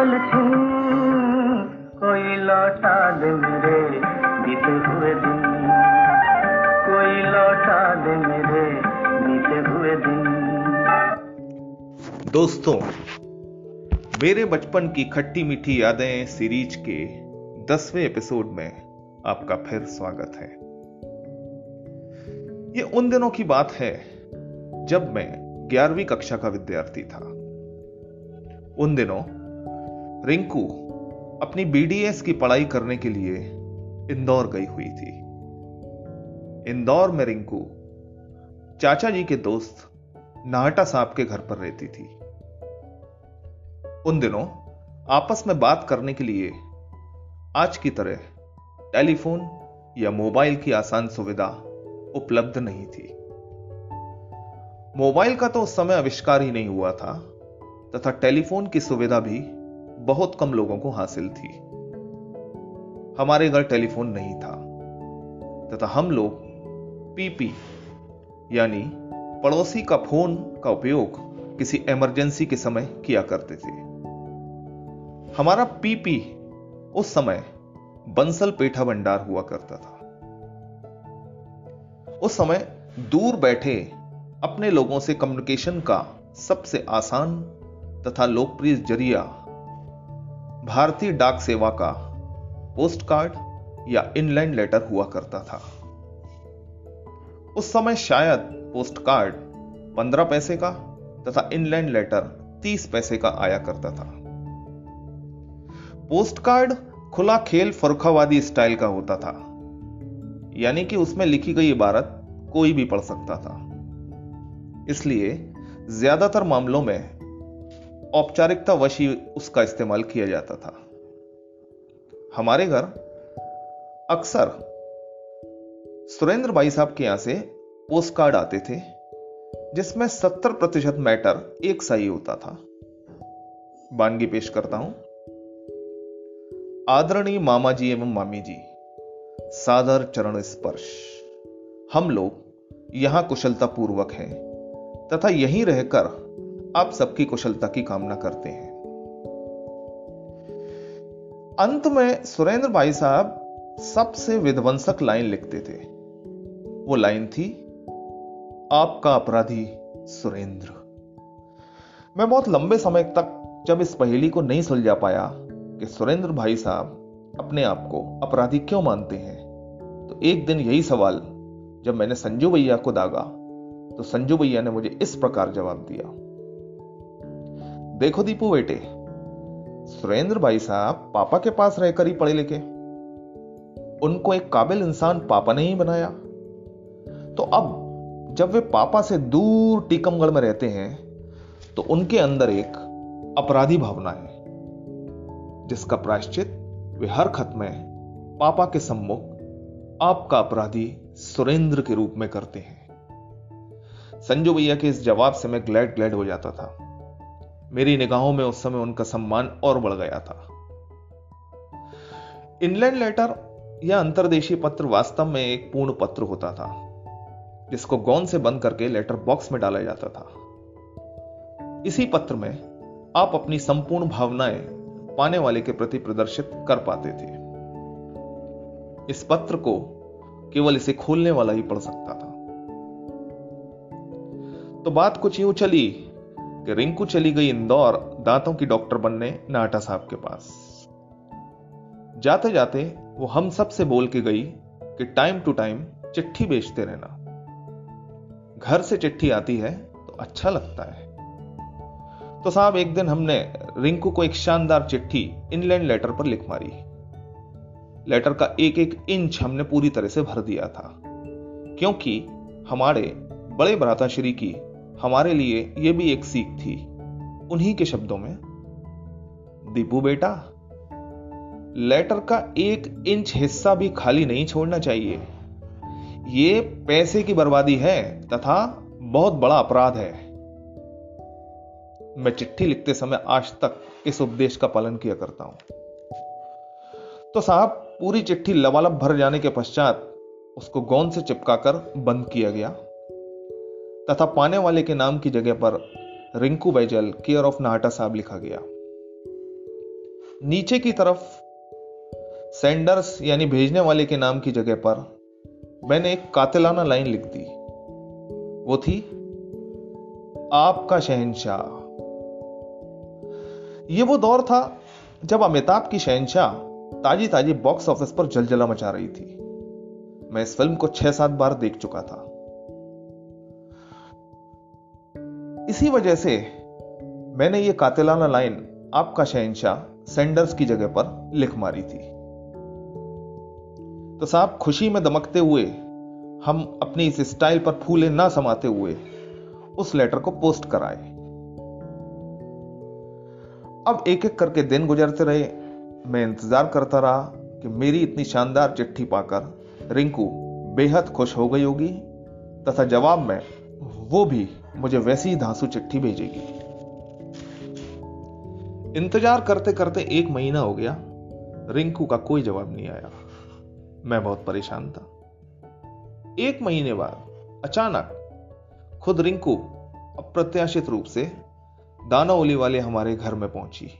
प्यारे पल छू। कोई लौटा दे मेरे बीते हुए दिन। कोई लौटा दे मेरे बीते हुए दिन। दोस्तों, मेरे बचपन की खट्टी मीठी यादें सीरीज़ के दसवें एपिसोड में आपका फिर स्वागत है। ये उन दिनों की बात है जब मैं ग्यारहवीं कक्षा का विद्यार्थी था। उन दिनों रिंकू अपनी बीडीएस की पढ़ाई करने के लिए इंदौर गई हुई थी। इंदौर में रिंकू चाचा जी के दोस्त नाहटा साहब के घर पर रहती थी। उन दिनों आपस में बात करने के लिए आज की तरह टेलीफोन या मोबाइल की आसान सुविधा उपलब्ध नहीं थी। मोबाइल का तो उस समय आविष्कार ही नहीं हुआ था तथा टेलीफोन की सुविधा भी बहुत कम लोगों को हासिल थी। हमारे घर टेलीफोन नहीं था, तथा हम लोग पीपी, यानी पड़ोसी का फ़ोन का उपयोग किसी इमरजेंसी के समय किया करते थे। हमारा पीपी उस समय बंसल पेठा भंडार हुआ करता था। उस समय दूर बैठे अपने लोगों से कम्युनिकेशन का सबसे आसान तथा लोकप्रिय ज़रिया भारतीय डाक सेवा का पोस्ट कार्ड या इनलैंड लेटर हुआ करता था। उस समय शायद पोस्ट कार्ड पंद्रह पैसे का तथा इनलैंड लेटर तीस पैसे का आया करता था। पोस्ट कार्ड खुला खेल फरुखावादी स्टाइल का होता था। यानी कि उसमें लिखी गई इबारत कोई भी पढ़ सकता था। इसलिए ज़्यादातर मामलों में औपचारिकता वशी उसका इस्तेमाल किया जाता था। हमारे घर अक्सर सुरेंद्र भाई साहब के यहाँ से पोस्ट कार्ड आते थे, जिसमें 70 प्रतिशत मैटर एक सही होता था। बानगी पेश करता हूँ। आदरणीय मामा जी एवं मामी जी सादर चरण स्पर्श, हम लोग यहाँ कुशलता पूर्वक हैं, तथा यहीं रहकर आप सबकी कुशलता की कामना करते हैं। अंत में सुरेंद्र भाई साहब सबसे विध्वंसक लाइन लिखते थे। वो लाइन थी, आपका अपराधी सुरेंद्र। मैं बहुत लंबे समय तक जब इस पहेली को नहीं सुलझा पाया कि सुरेंद्र भाई साहब अपने आप को अपराधी क्यों मानते हैं तो एक दिन यही सवाल जब मैंने संजू भैया को दागा तो संजू भैया ने मुझे इस प्रकार जवाब दिया। देखो दीपू बेटे। सुरेंद्र भाई साहब पापा के पास रहकर ही पढ़े लिखे। उनको एक काबिल इंसान पापा ने ही बनाया। तो अब जब वे पापा से दूर टीकमगढ़ में रहते हैं तो उनके अंदर एक अपराधी भावना है, जिसका प्रायश्चित वे हर खत में पापा के सम्मुख आपका अपराधी सुरेंद्र के रूप में करते हैं। संजू भैया के इस जवाब से मैं ग्लैड ग्लैड हो जाता था। मेरी निगाहों में उस समय उनका सम्मान और बढ़ गया था। इनलैंड लेटर या अंतर्देशीय पत्र वास्तव में एक पूर्ण पत्र होता था, जिसको गौन से बंद करके लेटर बॉक्स में डाला जाता था। इसी पत्र में आप अपनी संपूर्ण भावनाएँ पाने वाले के प्रति प्रदर्शित कर पाते थे। इस पत्र को केवल इसे खोलने वाला ही पढ़ सकता था। तो बात कुछ यूँ चली कि रिंकू चली गई इंदौर दांतों की डॉक्टर बनने नाटा साहब के पास। जाते जाते वो हम सबसे बोल के गई कि टाइम टू टाइम चिट्ठी बेचते रहना। घर से चिट्ठी आती है तो अच्छा लगता है। तो साहब, एक दिन हमने रिंकू को एक शानदार चिट्ठी इनलैंड लेटर पर लिख मारी। लेटर का एक एक इंच हमने पूरी तरह से भर दिया था, क्योंकि हमारे बड़े भ्राताश्री की हमारे लिए यह भी एक सीख थी। उन्हीं के शब्दों में, दीपू बेटा, लेटर का एक इंच हिस्सा भी खाली नहीं छोड़ना चाहिए। ये पैसे की बर्बादी है तथा बहुत बड़ा अपराध है। मैं चिट्ठी लिखते समय आज तक इस उपदेश का पालन किया करता हूँ। तो साहब, पूरी चिट्ठी लबालब भर जाने के पश्चात उसको गोंद से चिपकाकर बंद किया गया। तथा पाने वाले के नाम की जगह पर रिंकू बैजल केयर ऑफ़ नाहटा साहब लिखा गया। नीचे की तरफ़ सेंडर्स यानी भेजने वाले के नाम की जगह पर मैंने एक कातिलाना लाइन लिख दी। वो थी, आपका शहनशाह। ये वो दौर था जब अमिताभ की शहनशाह ताजी ताजी बॉक्स ऑफ़िस पर जलजला मचा रही थी। मैं इस फ़िल्म को छह सात बार देख चुका था। इसी वजह से मैंने ये कातिलाना लाइन आपका शहनशाह सेंडर्स की जगह पर लिख मारी थी। तो साहब, खुशी में दमकते हुए, हम अपनी इस स्टाइल पर फूले ना समाते हुए, उस लेटर को पोस्ट कराए। अब एक एक करके दिन गुजरते रहे, मैं इंतज़ार करता रहा कि मेरी इतनी शानदार चिट्ठी पाकर रिंकू बेहद खुश हो गई होगी, तथा जवाब में वो भी मुझे वैसी ही धांसू चिट्ठी भेजेगी। इंतज़ार करते करते एक महीना हो गया। रिंकू का कोई जवाब नहीं आया। मैं बहुत परेशान था। एक महीने बाद अचानक खुद रिंकू अप्रत्याशित रूप से दाना ओली वाले हमारे घर में पहुँची।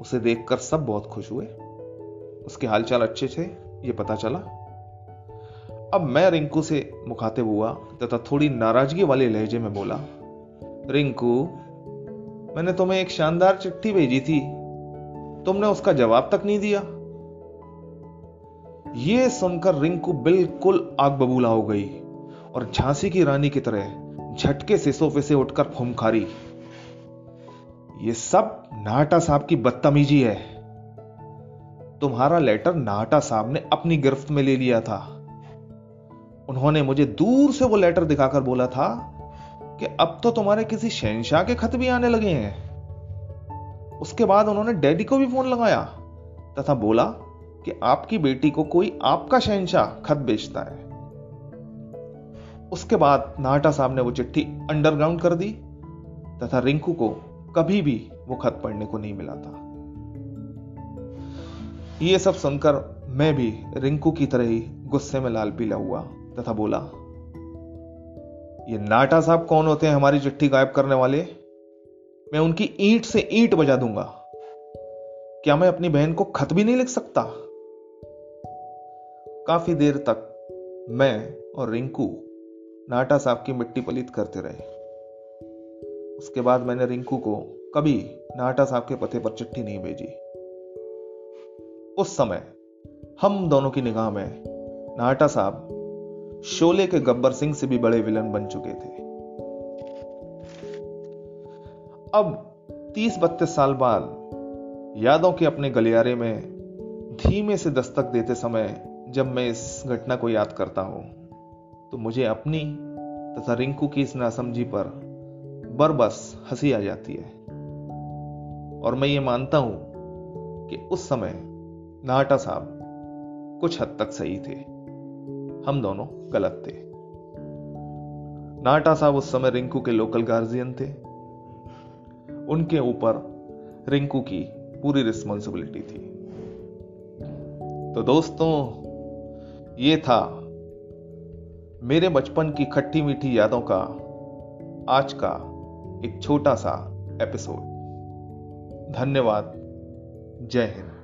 उसे देखकर सब बहुत खुश हुए। उसके हालचाल अच्छे थे, ये पता चला। अब मैं रिंकू से मुखातिब हुआ तथा थोड़ी नाराज़गी वाले लहजे में बोला, रिंकू, मैंने तुम्हें एक शानदार चिट्ठी भेजी थी। तुमने उसका जवाब तक नहीं दिया? यह सुनकर रिंकू बिल्कुल आग बबूला हो गई और झांसी की रानी की तरह झटके से सोफे से उठकर फुमखारी, ये सब नाटा साहब की बदतमीजी है। तुम्हारा लेटर नाटा साहब ने अपनी गिरफ्त में ले लिया था। उन्होंने मुझे दूर से वो लेटर दिखाकर बोला था कि अब तो तुम्हारे किसी शहनशाह के खत भी आने लगे हैं। उसके बाद उन्होंने डैडी को भी फ़ोन लगाया तथा बोला कि आपकी बेटी को कोई आपका शहनशाह खत बेचता है। उसके बाद नाटा साहब ने वो चिट्ठी अंडरग्राउंड कर दी तथा रिंकू को कभी भी वो खत पढ़ने को नहीं मिला था। ये सब सुनकर मैं भी रिंकू की तरह ही गुस्से में लाल पीला हुआ। तथा बोला, ये नाटा साहब कौन होते हैं हमारी चिट्ठी गायब करने वाले? मैं उनकी ईंट से ईंट बजा दूँगा। क्या मैं अपनी बहन को खत भी नहीं लिख सकता? काफ़ी देर तक मैं और रिंकू नाटा साहब की मिट्टी पलित करते रहे। उसके बाद मैंने रिंकू को कभी नाटा साहब के पते पर चिट्ठी नहीं भेजी। उस समय हम दोनों की निगाह में नाटा साहब शोले के गब्बर सिंह से भी बड़े विलन बन चुके थे। अब तीस बत्तीस साल बाद, यादों के अपने गलियारे में धीमे से दस्तक देते समय जब मैं इस घटना को याद करता हूँ तो मुझे अपनी तथा रिंकू की इस नासमझी पर बरबस हँसी आ जाती है। और मैं ये मानता हूँ कि उस समय नाटा साहब कुछ हद तक सही थे। हम दोनों गलत थे। नाटा साहब उस समय रिंकू के लोकल गार्जियन थे। उनके ऊपर रिंकू की पूरी रिस्पॉन्सिबिलिटी थी। तो दोस्तों, ये था मेरे बचपन की खट्टी मीठी यादों का आज का एक छोटा सा एपिसोड धन्यवाद। जय हिंद।